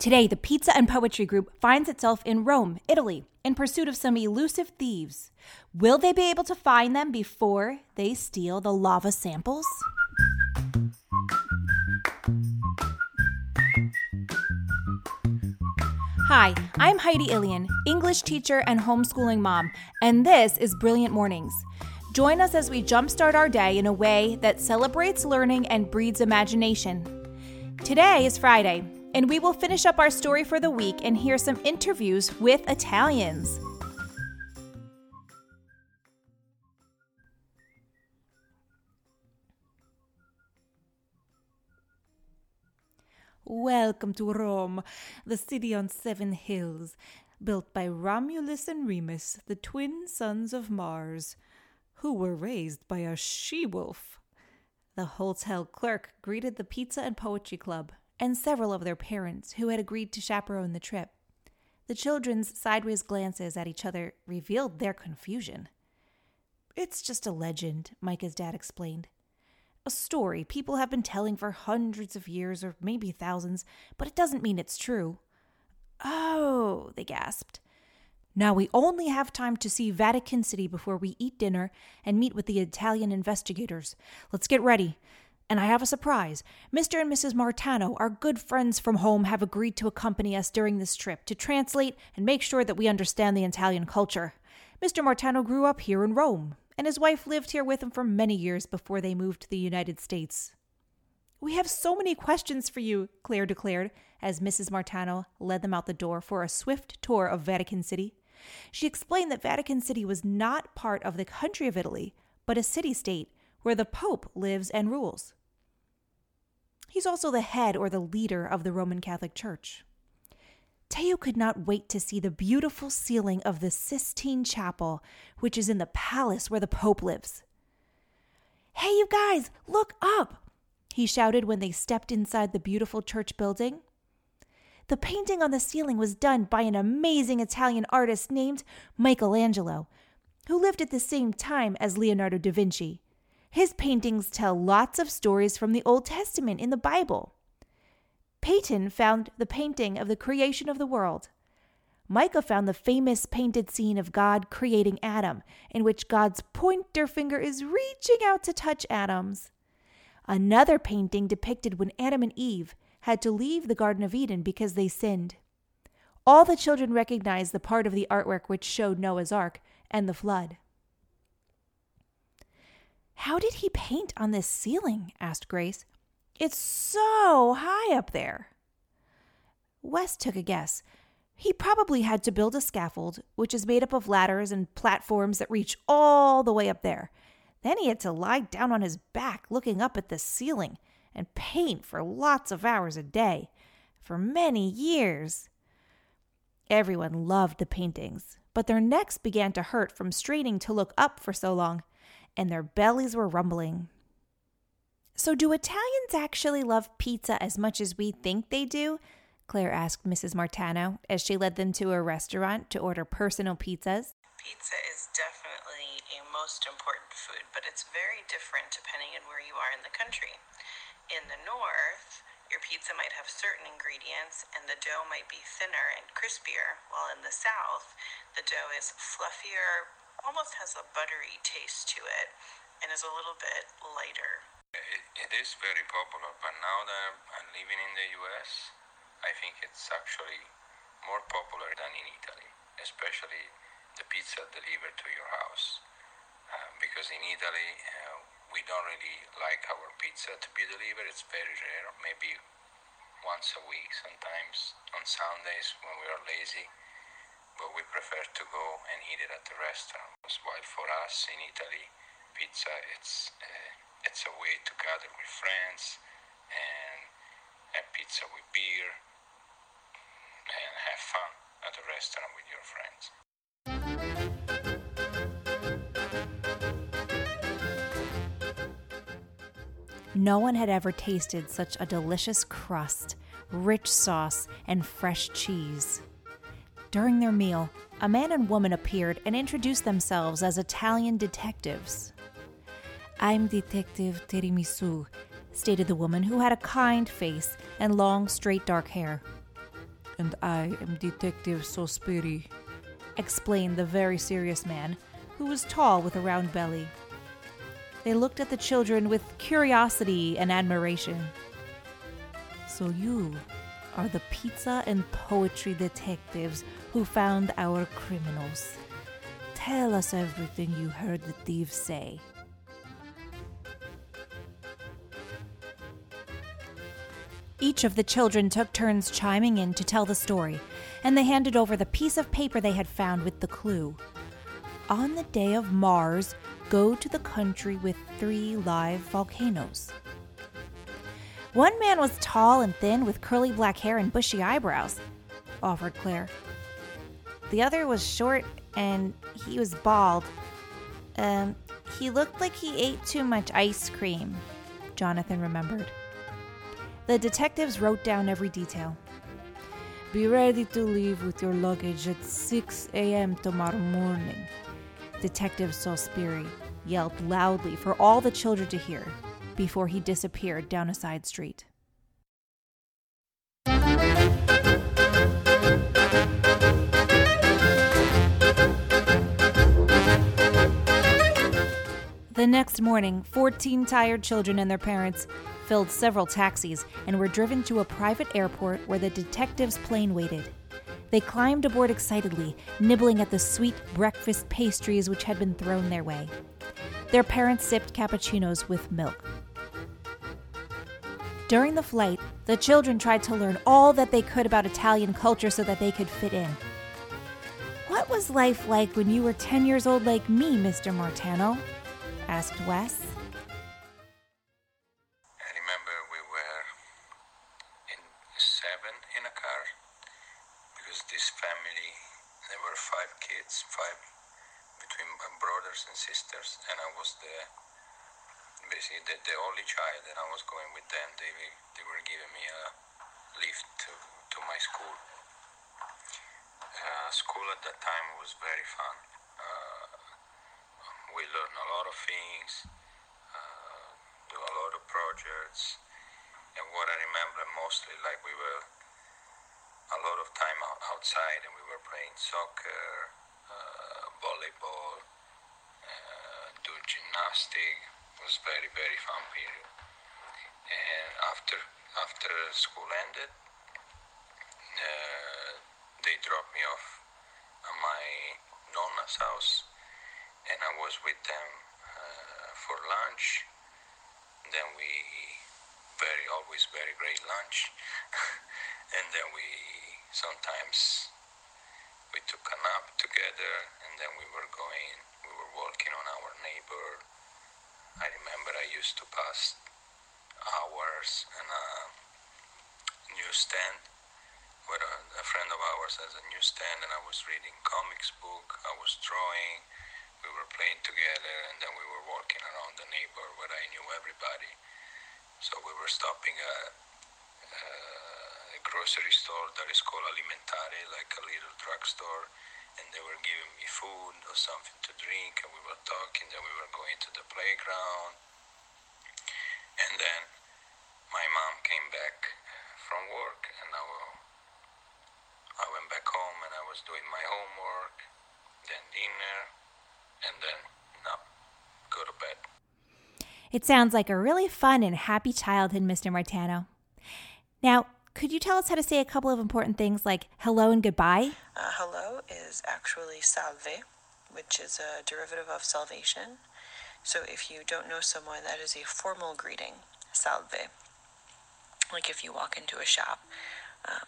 Today, the Pizza and Poetry Group finds itself in Rome, Italy, in pursuit of some elusive thieves. Will they be able to find them before they steal the lava samples? Hi, I'm Heidi Illian, English teacher and homeschooling mom, and this is Brilliant Mornings. Join us as we jumpstart our day in a way that celebrates learning and breeds imagination. Today is Friday, and we will finish up our story for the week and hear some interviews with Italians. Welcome to Rome, the city on seven hills, built by Romulus and Remus, the twin sons of Mars, who were raised by a she wolf. The hotel clerk greeted the Pizza and Poetry Club and several of their parents who had agreed to chaperone the trip. The children's sideways glances at each other revealed their confusion. It's just a legend, Micah's dad explained. A story people have been telling for hundreds of years or maybe thousands, but it doesn't mean it's true. Oh, they gasped. Now we only have time to see Vatican City before we eat dinner and meet with the Italian investigators. Let's get ready. And I have a surprise. Mr. and Mrs. Martano, our good friends from home, have agreed to accompany us during this trip to translate and make sure that we understand the Italian culture. Mr. Martano grew up here in Rome, and his wife lived here with him for many years before they moved to the United States. We have so many questions for you, Claire declared as Mrs. Martano led them out the door for a swift tour of Vatican City. She explained that Vatican City was not part of the country of Italy, but a city state where the Pope lives and rules. He's also the head or the leader of the Roman Catholic Church. Teo could not wait to see the beautiful ceiling of the Sistine Chapel, which is in the palace where the Pope lives. Hey, you guys, look up! He shouted when they stepped inside the beautiful church building. The painting on the ceiling was done by an amazing Italian artist named Michelangelo, who lived at the same time as Leonardo da Vinci. His paintings tell lots of stories from the Old Testament in the Bible. Peyton found the painting of the creation of the world. Micah found the famous painted scene of God creating Adam, in which God's pointer finger is reaching out to touch Adam's. Another painting depicted when Adam and Eve had to leave the Garden of Eden because they sinned. All the children recognized the part of the artwork which showed Noah's Ark and the flood. How did he paint on this ceiling? asked Grace. It's so high up there. Wes took a guess. He probably had to build a scaffold, which is made up of ladders and platforms that reach all the way up there. Then he had to lie down on his back looking up at the ceiling and paint for lots of hours a day, for many years. Everyone loved the paintings, but their necks began to hurt from straining to look up for so long and their bellies were rumbling. So, do Italians actually love pizza as much as we think they do? Claire asked Mrs. Martano as she led them to a restaurant to order personal pizzas. Pizza is definitely a most important food, but it's very different depending on where you are in the country. In the north, your pizza might have certain ingredients and the dough might be thinner and crispier, while in the south, the dough is fluffier, almost has a buttery taste to it and is a little bit lighter. It, it is very popular, but now that I'm living in the US, I think it's actually more popular than in Italy, especially the pizza delivered to your house. Uh, because in Italy, uh, we don't really like our pizza to be delivered. It's very rare, maybe once a week, sometimes on Sundays when we are lazy but we prefer to go and eat it at the restaurant. While for us in Italy, pizza it's uh, it's a way to gather with friends and have pizza with beer and have fun at a restaurant with your friends. No one had ever tasted such a delicious crust, rich sauce, and fresh cheese. During their meal, a man and woman appeared and introduced themselves as Italian detectives. I'm Detective Tiramisu, stated the woman who had a kind face and long, straight dark hair. And I am Detective Sospiri, explained the very serious man, who was tall with a round belly. They looked at the children with curiosity and admiration. So you are the pizza and poetry detectives who found our criminals. Tell us everything you heard the thieves say. Each of the children took turns chiming in to tell the story, and they handed over the piece of paper they had found with the clue. On the day of Mars, go to the country with three live volcanoes. One man was tall and thin with curly black hair and bushy eyebrows, offered Claire. The other was short and he was bald. Um, he looked like he ate too much ice cream, Jonathan remembered. The detectives wrote down every detail. Be ready to leave with your luggage at 6 a.m. tomorrow morning. Detective Sospiri yelled loudly for all the children to hear before he disappeared down a side street. The next morning, 14 tired children and their parents filled several taxis and were driven to a private airport where the detective's plane waited. They climbed aboard excitedly, nibbling at the sweet breakfast pastries which had been thrown their way. Their parents sipped cappuccinos with milk. During the flight, the children tried to learn all that they could about Italian culture so that they could fit in. What was life like when you were 10 years old like me, Mr. Martano? asked Wes. I remember we were in seven in a car because this family, there were five kids, five between my brothers and sisters, and I was the basically the, the only child, and I was going with them. They they were giving me a lift to to my school. Uh, school at that time it was very fun. Uh, we learned a lot of things, uh, do a lot of projects, and what I remember mostly, like we were a lot of time outside, and we were playing soccer, uh, volleyball, uh, do gymnastic. It was very very fun period. And after after school ended, uh, they dropped me off nonna's house, and I was with them uh, for lunch. Then we very always very great lunch, and then we sometimes we took a nap together, and then we were going. We were walking on our neighbor. I remember I used to pass hours and a newsstand where a, a friend ours a newsstand, and I was reading comics book. I was drawing. We were playing together, and then we were walking around the neighborhood. where I knew everybody. So we were stopping at a grocery store that is called Alimentare, like a little drugstore, and they were giving me food or something to drink, and we were talking. Then we were going to the playground, and then my mom came back from work, and I, wa- I went back home, and I was doing my homework, then dinner, and then no, go to bed. It sounds like a really fun and happy childhood, Mr. Martano. Now, could you tell us how to say a couple of important things like hello and goodbye? Uh, hello is actually salve, which is a derivative of salvation. So if you don't know someone, that is a formal greeting, salve. Like if you walk into a shop. Um,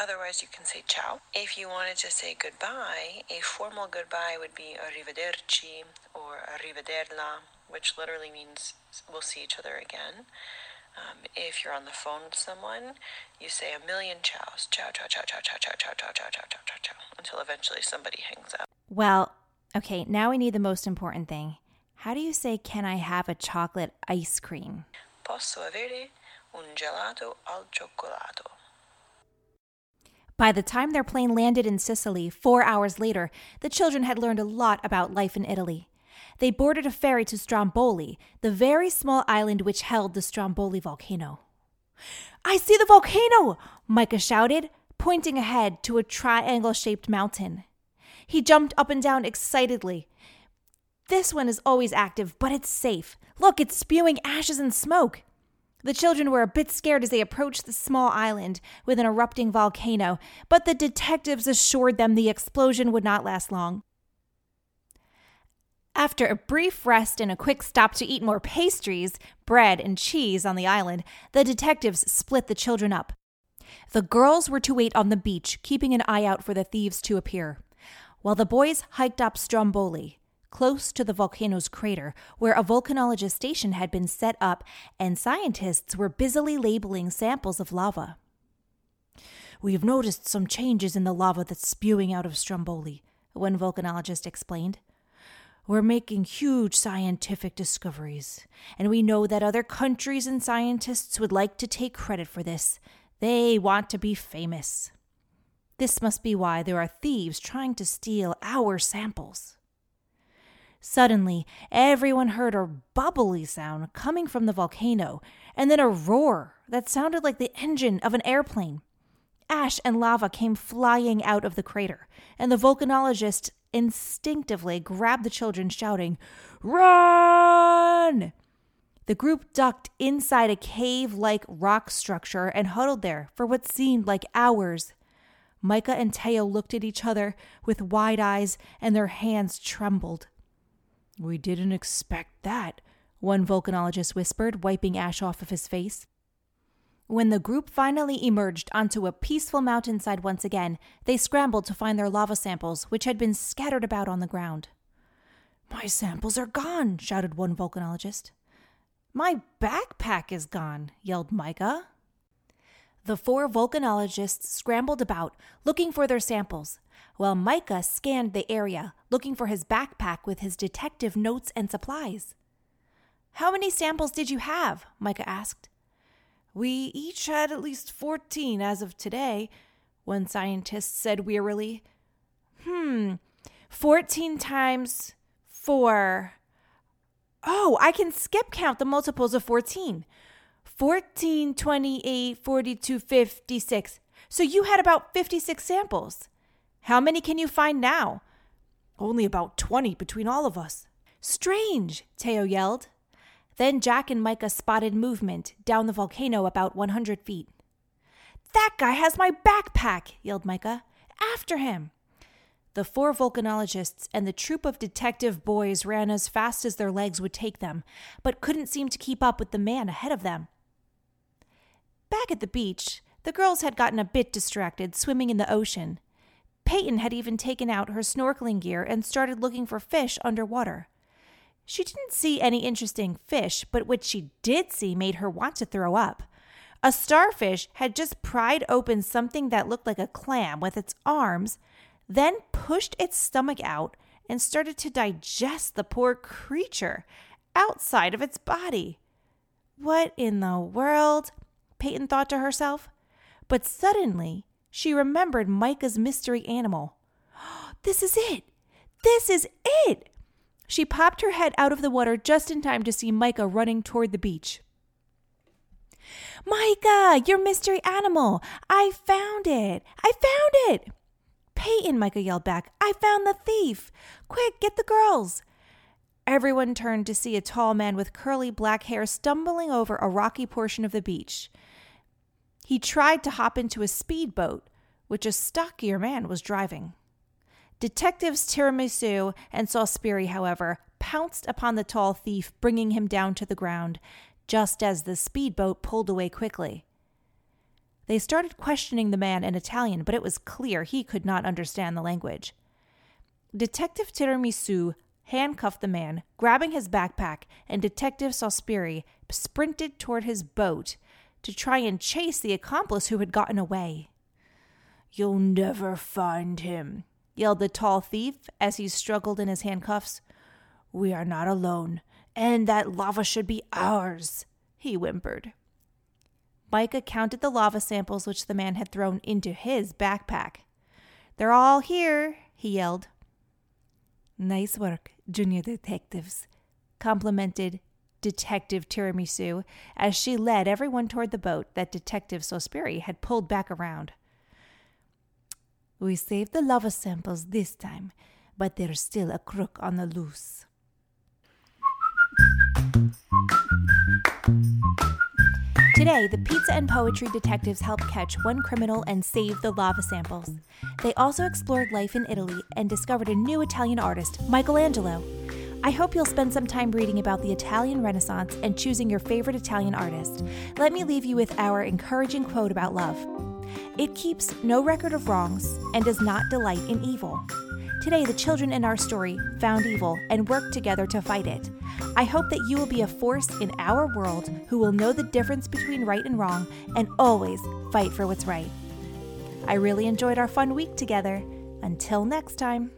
otherwise, you can say ciao. If you wanted to say goodbye, a formal goodbye would be arrivederci or arrivederla, which literally means we'll see each other again. Um, if you're on the phone with someone, you say a million ciaos. Ciao, ciao, ciao, ciao, ciao, ciao, ciao, ciao, ciao, ciao, ciao, ciao, ciao, until eventually somebody hangs up. Well, okay, now we need the most important thing. How do you say, can I have a chocolate ice cream? Posso avere un gelato al cioccolato? By the time their plane landed in Sicily, four hours later, the children had learned a lot about life in Italy. They boarded a ferry to Stromboli, the very small island which held the Stromboli volcano. I see the volcano! Micah shouted, pointing ahead to a triangle shaped mountain. He jumped up and down excitedly. This one is always active, but it's safe. Look, it's spewing ashes and smoke. The children were a bit scared as they approached the small island with an erupting volcano, but the detectives assured them the explosion would not last long. After a brief rest and a quick stop to eat more pastries, bread, and cheese on the island, the detectives split the children up. The girls were to wait on the beach, keeping an eye out for the thieves to appear, while the boys hiked up Stromboli, close to the volcano's crater, where a volcanologist station had been set up and scientists were busily labeling samples of lava. We've noticed some changes in the lava that's spewing out of Stromboli, one volcanologist explained. We're making huge scientific discoveries, and we know that other countries and scientists would like to take credit for this. They want to be famous. This must be why there are thieves trying to steal our samples. Suddenly, everyone heard a bubbly sound coming from the volcano, and then a roar that sounded like the engine of an airplane. Ash and lava came flying out of the crater, and the volcanologist instinctively grabbed the children, shouting, Run! The group ducked inside a cave like rock structure and huddled there for what seemed like hours. Micah and Teo looked at each other with wide eyes, and their hands trembled. We didn't expect that, one volcanologist whispered, wiping ash off of his face. When the group finally emerged onto a peaceful mountainside once again, they scrambled to find their lava samples, which had been scattered about on the ground. My samples are gone, shouted one volcanologist. My backpack is gone, yelled Micah. The four volcanologists scrambled about, looking for their samples, while Micah scanned the area, looking for his backpack with his detective notes and supplies. How many samples did you have? Micah asked. We each had at least 14 as of today, one scientist said wearily. Hmm, 14 times 4. Oh, I can skip count the multiples of 14. 14, 28, 42, 56. So you had about 56 samples. How many can you find now? Only about 20 between all of us. Strange, Teo yelled. Then Jack and Micah spotted movement down the volcano about 100 feet. That guy has my backpack, yelled Micah. After him. The four volcanologists and the troop of detective boys ran as fast as their legs would take them, but couldn't seem to keep up with the man ahead of them. Back at the beach, the girls had gotten a bit distracted swimming in the ocean. Peyton had even taken out her snorkeling gear and started looking for fish underwater. She didn't see any interesting fish, but what she did see made her want to throw up. A starfish had just pried open something that looked like a clam with its arms then pushed its stomach out and started to digest the poor creature outside of its body. What in the world? Peyton thought to herself. But suddenly she remembered Micah's mystery animal. This is it! This is it! She popped her head out of the water just in time to see Micah running toward the beach. Micah, your mystery animal! I found it! I found it! Peyton, Micah yelled back. I found the thief! Quick, get the girls! Everyone turned to see a tall man with curly black hair stumbling over a rocky portion of the beach. He tried to hop into a speedboat, which a stockier man was driving. Detectives Tiramisu and Salisbury, however, pounced upon the tall thief, bringing him down to the ground, just as the speedboat pulled away quickly. They started questioning the man in Italian, but it was clear he could not understand the language. Detective Tiramisu handcuffed the man, grabbing his backpack, and Detective Salisbury sprinted toward his boat to try and chase the accomplice who had gotten away. You'll never find him, yelled the tall thief as he struggled in his handcuffs. We are not alone, and that lava should be ours, he whimpered. Micah counted the lava samples which the man had thrown into his backpack. They're all here, he yelled. Nice work, junior detectives, complimented Detective Tiramisu as she led everyone toward the boat that Detective Salisbury had pulled back around. We saved the lava samples this time, but there's still a crook on the loose. Today, the pizza and poetry detectives help catch one criminal and save the lava samples. They also explored life in Italy and discovered a new Italian artist, Michelangelo. I hope you'll spend some time reading about the Italian Renaissance and choosing your favorite Italian artist. Let me leave you with our encouraging quote about love It keeps no record of wrongs and does not delight in evil. Today, the children in our story found evil and worked together to fight it. I hope that you will be a force in our world who will know the difference between right and wrong and always fight for what's right. I really enjoyed our fun week together. Until next time.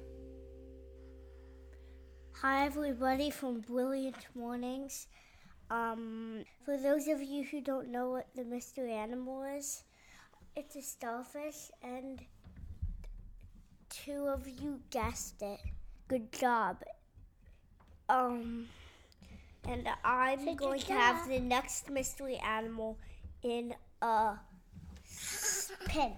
Hi, everybody from Brilliant Mornings. Um, for those of you who don't know what the mystery animal is, it's a starfish, and two of you guessed it. Good job. Um, and I'm Say going good to have the next mystery animal in a pinch.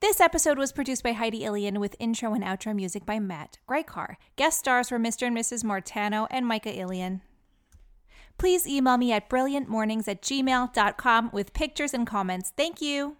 This episode was produced by Heidi Illian with intro and outro music by Matt Greikar. Guest stars were Mr. and Mrs. Martano and Micah Illian. Please email me at brilliantmornings at gmail.com with pictures and comments. Thank you.